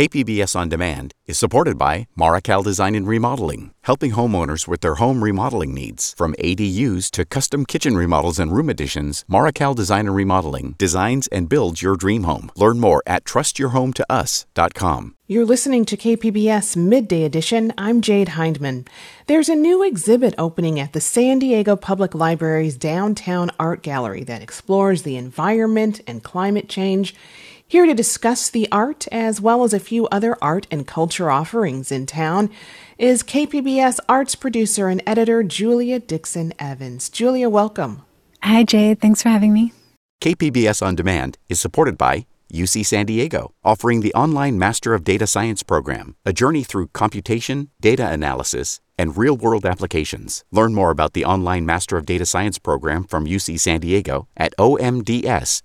KPBS On Demand is supported by Marrokal Design and Remodeling, helping homeowners with their home remodeling needs. From ADUs to custom kitchen remodels and room additions, Marrokal Design and Remodeling designs and builds your dream home. Learn more at trustyourhometous.com. You're listening to KPBS Midday Edition. I'm Jade Hindman. There's a new exhibit opening at the San Diego Public Library's Downtown Art Gallery that explores the environment and climate change. Here to discuss the art as well as a few other art and culture offerings in town is KPBS arts producer and editor Julia Dixon Evans. Julia, welcome. Hi, Jade. Thanks for having me. KPBS On Demand is supported by UC San Diego, offering the online Master of Data Science program, a journey through computation, data analysis, and real world applications. Learn more about the online Master of Data Science program from UC San Diego at omds.ucsd.edu.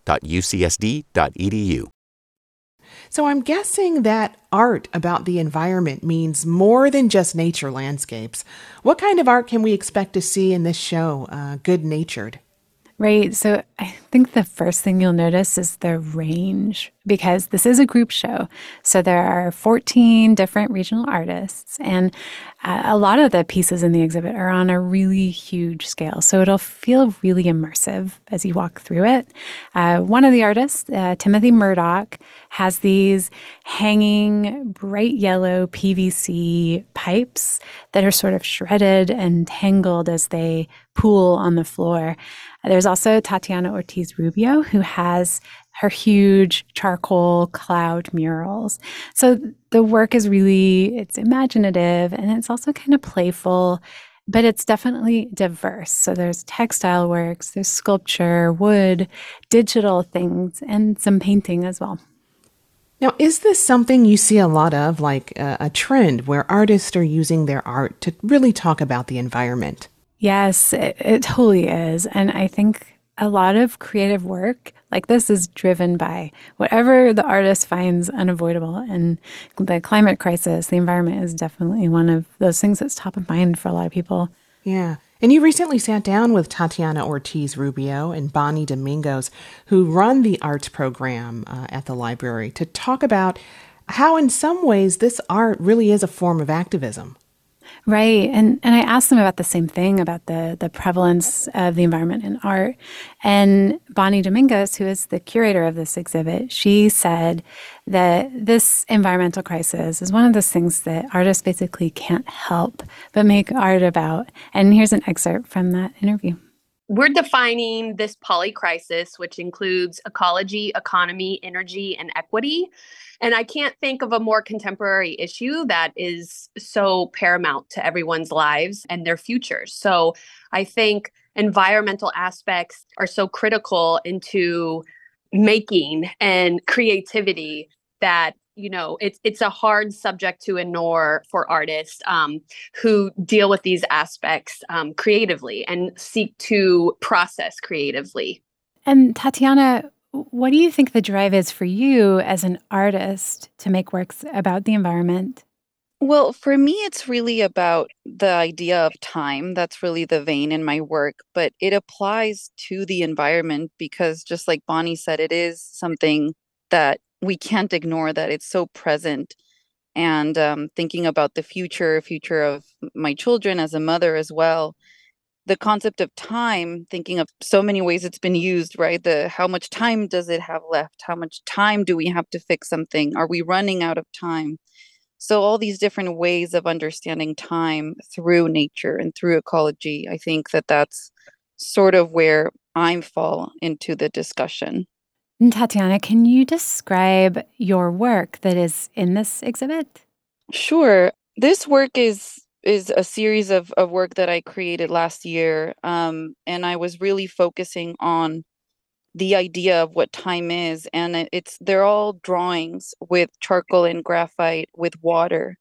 So I'm guessing that art about the environment means more than just nature landscapes. What kind of art can we expect to see in this show, uh, Good Natured? Right. So I think the first thing you'll notice is the range because this is a group show. So there are 14 different regional artists, and uh, a lot of the pieces in the exhibit are on a really huge scale. So it'll feel really immersive as you walk through it. Uh, one of the artists, uh, Timothy Murdoch, has these hanging bright yellow PVC pipes that are sort of shredded and tangled as they pool on the floor. There's also Tatiana Ortiz Rubio, who has her huge charcoal cloud murals. So the work is really it's imaginative and it's also kind of playful, but it's definitely diverse. So there's textile works, there's sculpture, wood, digital things, and some painting as well. Now, is this something you see a lot of, like uh, a trend where artists are using their art to really talk about the environment? Yes, it, it totally is. And I think a lot of creative work like this is driven by whatever the artist finds unavoidable. And the climate crisis, the environment is definitely one of those things that's top of mind for a lot of people. Yeah. And you recently sat down with Tatiana Ortiz Rubio and Bonnie Domingos, who run the arts program uh, at the library, to talk about how, in some ways, this art really is a form of activism. Right. And and I asked them about the same thing about the the prevalence of the environment in art. And Bonnie Domingos, who is the curator of this exhibit, she said that this environmental crisis is one of those things that artists basically can't help but make art about. And here's an excerpt from that interview. We're defining this poly crisis, which includes ecology, economy, energy, and equity. And I can't think of a more contemporary issue that is so paramount to everyone's lives and their futures. So I think environmental aspects are so critical into making and creativity that you know it's it's a hard subject to ignore for artists um, who deal with these aspects um, creatively and seek to process creatively and tatiana what do you think the drive is for you as an artist to make works about the environment well, for me, it's really about the idea of time. That's really the vein in my work, but it applies to the environment because, just like Bonnie said, it is something that we can't ignore that it's so present and um, thinking about the future future of my children as a mother as well the concept of time thinking of so many ways it's been used right? The how much time does it have left? How much time do we have to fix something? Are we running out of time? So all these different ways of understanding time through nature and through ecology i think that that's sort of where i fall into the discussion. And Tatiana, can you describe your work that is in this exhibit? Sure. This work is is a series of, of work that I created last year. Um, and I was really focusing on the idea of what time is. And it's they're all drawings with charcoal and graphite with water.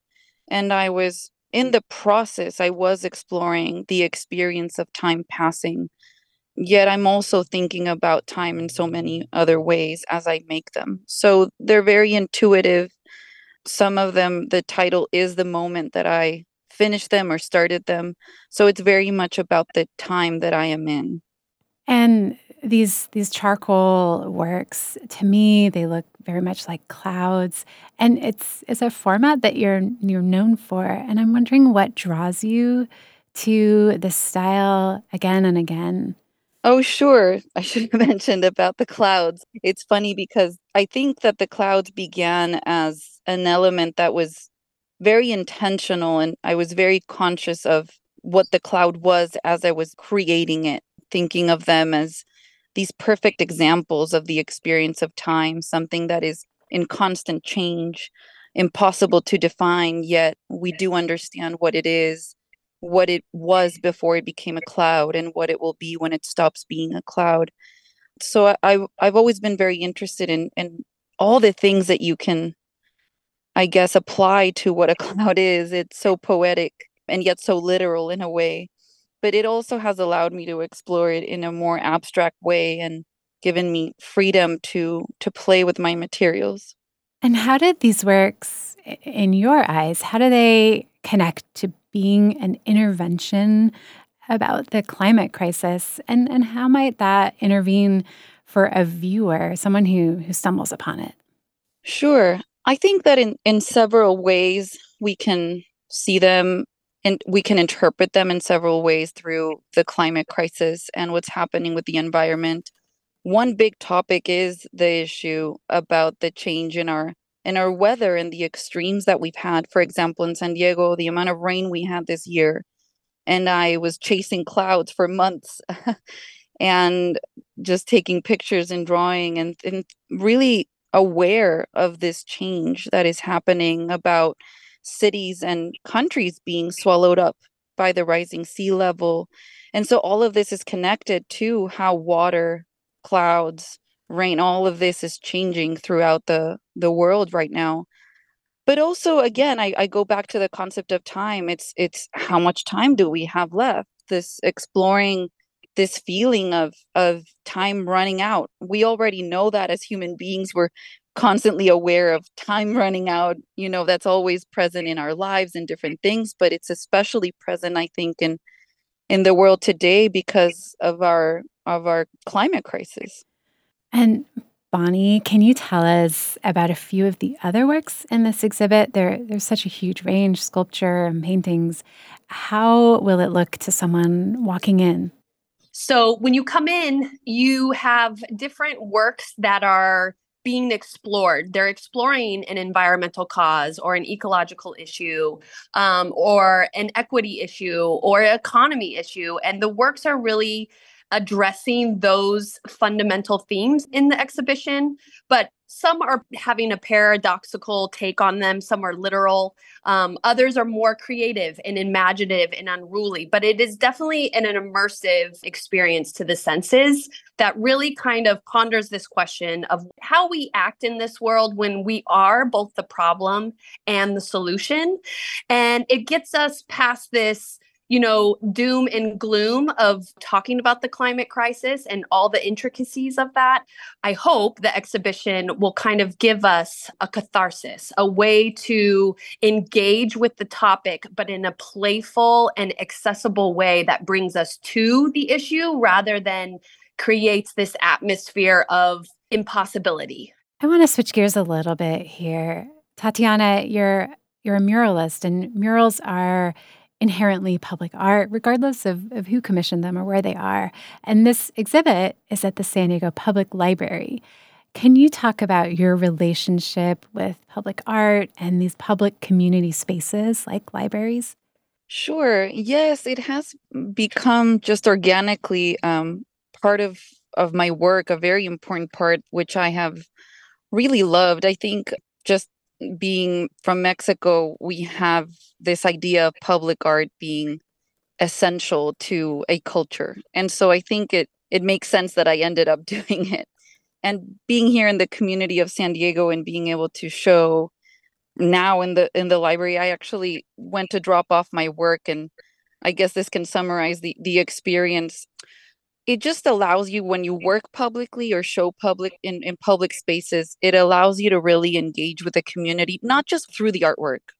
And I was in the process, I was exploring the experience of time passing yet I'm also thinking about time in so many other ways as I make them. So they're very intuitive. Some of them, the title is the moment that I finished them or started them. So it's very much about the time that I am in. And these these charcoal works to me they look very much like clouds. And it's it's a format that you're you're known for. And i'm wondering what draws you to this style again and again. Oh sure. I should have mentioned about the clouds. It's funny because i think that the clouds began as an element that was very intentional and i was very conscious of what the cloud was as i was creating it thinking of them as these perfect examples of the experience of time, something that is in constant change, impossible to define, yet we do understand what it is, what it was before it became a cloud, and what it will be when it stops being a cloud. So I, I've always been very interested in, in all the things that you can, I guess, apply to what a cloud is. It's so poetic and yet so literal in a way but it also has allowed me to explore it in a more abstract way and given me freedom to to play with my materials. And how did these works in your eyes, how do they connect to being an intervention about the climate crisis and and how might that intervene for a viewer, someone who who stumbles upon it? Sure. I think that in in several ways we can see them and we can interpret them in several ways through the climate crisis and what's happening with the environment. One big topic is the issue about the change in our in our weather and the extremes that we've had. For example, in San Diego, the amount of rain we had this year, and I was chasing clouds for months and just taking pictures and drawing and, and really aware of this change that is happening about cities and countries being swallowed up by the rising sea level. And so all of this is connected to how water, clouds, rain, all of this is changing throughout the, the world right now. But also again, I, I go back to the concept of time. It's it's how much time do we have left? This exploring this feeling of of time running out. We already know that as human beings, we're constantly aware of time running out. You know that's always present in our lives and different things but it's especially present i think in in the world today because of our of our climate crisis. And bonnie can you tell us about a few of the other works in this exhibit? There there's such a huge range sculpture and paintings. How will it look to someone walking in so when you come in you have different works that are being explored. They're exploring an environmental cause or an ecological issue um, or an equity issue or economy issue. And the works are really addressing those fundamental themes in the exhibition, but some are having a paradoxical take on them, some are literal, um, others are more creative and imaginative and unruly. But it is definitely an, an immersive experience to the senses that really kind of ponders this question of how we act in this world when we are both the problem and the solution. And it gets us past this you know, doom and gloom of talking about the climate crisis and all the intricacies of that, I hope the exhibition will kind of give us a catharsis, a way to engage with the topic, but in a playful and accessible way that brings us to the issue rather than creates this atmosphere of impossibility. I want to switch gears a little bit here. Tatiana, you're you're a muralist and murals are inherently public art, regardless of, of who commissioned them or where they are. And this exhibit is at the San Diego Public Library. Can you talk about your relationship with public art and these public community spaces like libraries? Sure. Yes, it has become just organically um, part of of my work, a very important part, which I have really loved. I think just being from Mexico, we have this idea of public art being essential to a culture. And so I think it it makes sense that I ended up doing it. And being here in the community of San Diego and being able to show now in the in the library, I actually went to drop off my work and I guess this can summarize the the experience it just allows you when you work publicly or show public in, in public spaces it allows you to really engage with the community not just through the artwork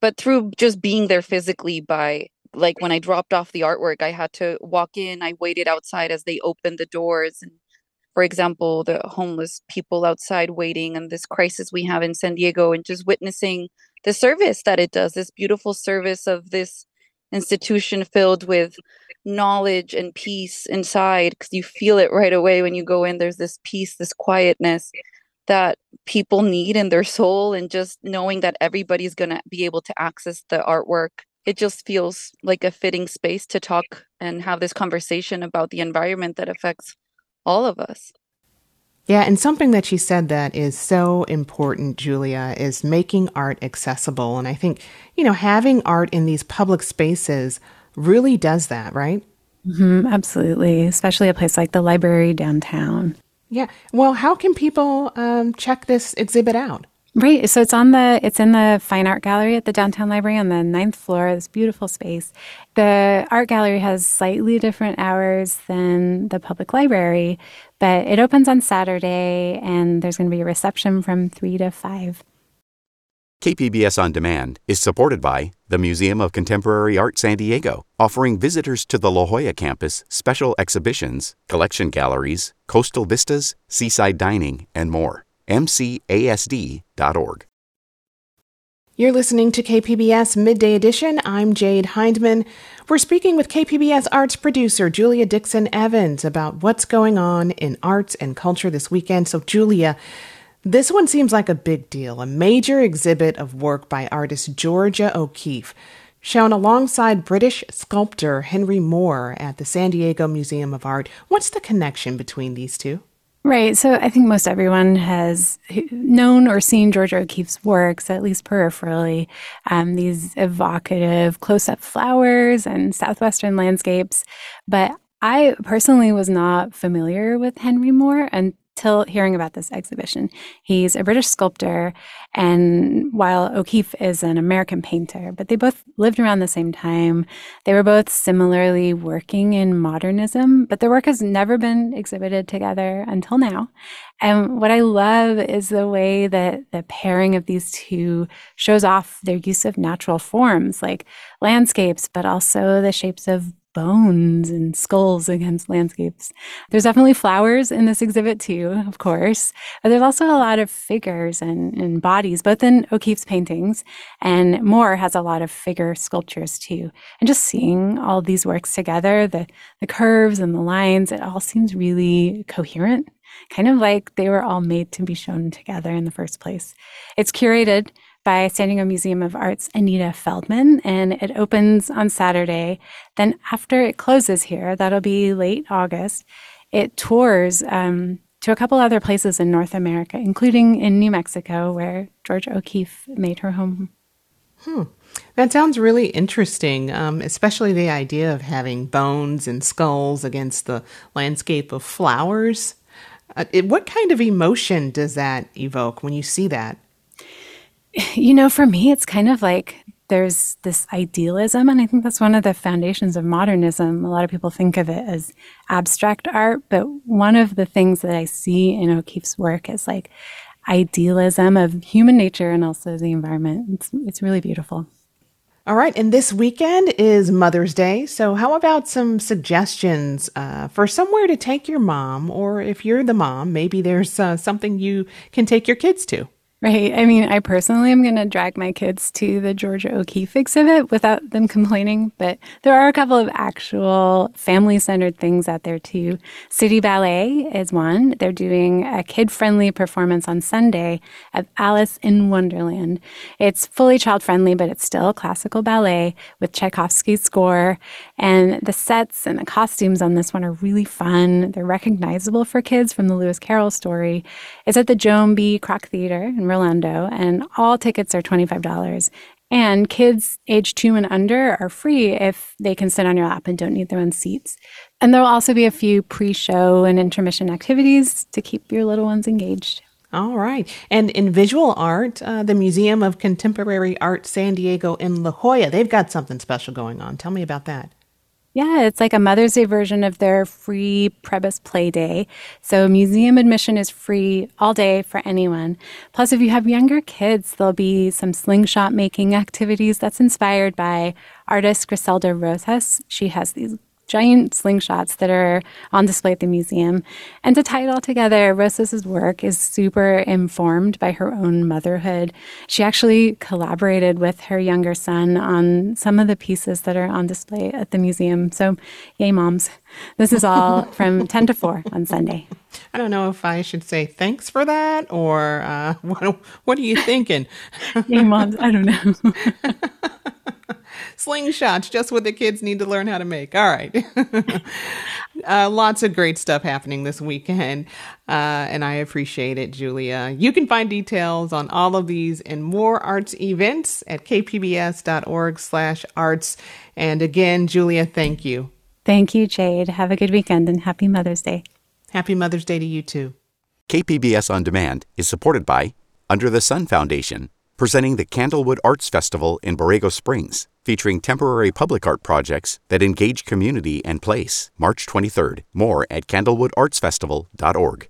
but through just being there physically by like when i dropped off the artwork i had to walk in i waited outside as they opened the doors and for example, the homeless people outside waiting and this crisis we have in San Diego, and just witnessing the service that it does, this beautiful service of this institution filled with knowledge and peace inside, because you feel it right away when you go in. There's this peace, this quietness that people need in their soul, and just knowing that everybody's going to be able to access the artwork. It just feels like a fitting space to talk and have this conversation about the environment that affects all of us. Yeah, and something that she said that is so important, Julia, is making art accessible. And I think, you know, having art in these public spaces really does that, right? Mm-hmm, absolutely, especially a place like the library downtown. Yeah. Well, how can people um, check this exhibit out? Right. So it's on the it's in the Fine Art Gallery at the Downtown Library on the ninth floor. This beautiful space. The art gallery has slightly different hours than the public library, but it opens on Saturday, and there's going to be a reception from three to five. KPBS On Demand is supported by the Museum of Contemporary Art San Diego, offering visitors to the La Jolla campus special exhibitions, collection galleries, coastal vistas, seaside dining, and more mcasd.org. You're listening to KPBS Midday Edition. I'm Jade Hindman. We're speaking with KPBS arts producer Julia Dixon Evans about what's going on in arts and culture this weekend. So, Julia, this one seems like a big deal a major exhibit of work by artist Georgia O'Keeffe, shown alongside British sculptor Henry Moore at the San Diego Museum of Art. What's the connection between these two? Right. So I think most everyone has known or seen Georgia O'Keeffe's works, at least peripherally. Um, these evocative close up flowers and southwestern landscapes. But I personally was not familiar with Henry Moore and till hearing about this exhibition. He's a British sculptor, and while O'Keeffe is an American painter, but they both lived around the same time. They were both similarly working in modernism, but their work has never been exhibited together until now. And what I love is the way that the pairing of these two shows off their use of natural forms like landscapes, but also the shapes of bones and skulls against landscapes. There's definitely flowers in this exhibit too, of course, but there's also a lot of figures and, and bodies, both in O'Keeffe's paintings and Moore has a lot of figure sculptures too. And just seeing all these works together, the, the curves and the lines, it all seems really coherent, kind of like they were all made to be shown together in the first place. It's curated by San Diego Museum of Art's Anita Feldman, and it opens on Saturday. Then, after it closes here, that'll be late August, it tours um, to a couple other places in North America, including in New Mexico, where George O'Keeffe made her home. Hmm. That sounds really interesting, um, especially the idea of having bones and skulls against the landscape of flowers. Uh, it, what kind of emotion does that evoke when you see that? You know, for me, it's kind of like there's this idealism, and I think that's one of the foundations of modernism. A lot of people think of it as abstract art, but one of the things that I see in O'Keeffe's work is like idealism of human nature and also the environment. It's, it's really beautiful. All right, and this weekend is Mother's Day. So, how about some suggestions uh, for somewhere to take your mom, or if you're the mom, maybe there's uh, something you can take your kids to? Right. I mean, I personally am going to drag my kids to the Georgia O'Keeffe exhibit without them complaining, but there are a couple of actual family centered things out there too. City Ballet is one. They're doing a kid friendly performance on Sunday of Alice in Wonderland. It's fully child friendly, but it's still classical ballet with Tchaikovsky's score. And the sets and the costumes on this one are really fun. They're recognizable for kids from the Lewis Carroll story. It's at the Joan B. Kroc Theater in Rolando, and all tickets are $25. And kids age two and under are free if they can sit on your lap and don't need their own seats. And there will also be a few pre show and intermission activities to keep your little ones engaged. All right. And in visual art, uh, the Museum of Contemporary Art San Diego in La Jolla, they've got something special going on. Tell me about that. Yeah, it's like a Mother's Day version of their free Prebys Play Day. So museum admission is free all day for anyone. Plus, if you have younger kids, there'll be some slingshot making activities that's inspired by artist Griselda Rosas. She has these giant slingshots that are on display at the museum. And to tie it all together, Rosas's work is super informed by her own motherhood. She actually collaborated with her younger son on some of the pieces that are on display at the museum. So, yay, moms. This is all from 10 to 4 on Sunday. I don't know if I should say thanks for that or uh, what, what are you thinking? yay, moms. I don't know. Slingshots, just what the kids need to learn how to make. All right. uh, lots of great stuff happening this weekend, uh, and I appreciate it, Julia. You can find details on all of these and more arts events at kpbs.org slash arts. And again, Julia, thank you. Thank you, Jade. Have a good weekend and happy Mother's Day. Happy Mother's Day to you, too. KPBS On Demand is supported by Under the Sun Foundation, presenting the Candlewood Arts Festival in Borrego Springs featuring temporary public art projects that engage community and place. March 23rd. More at candlewoodartsfestival.org.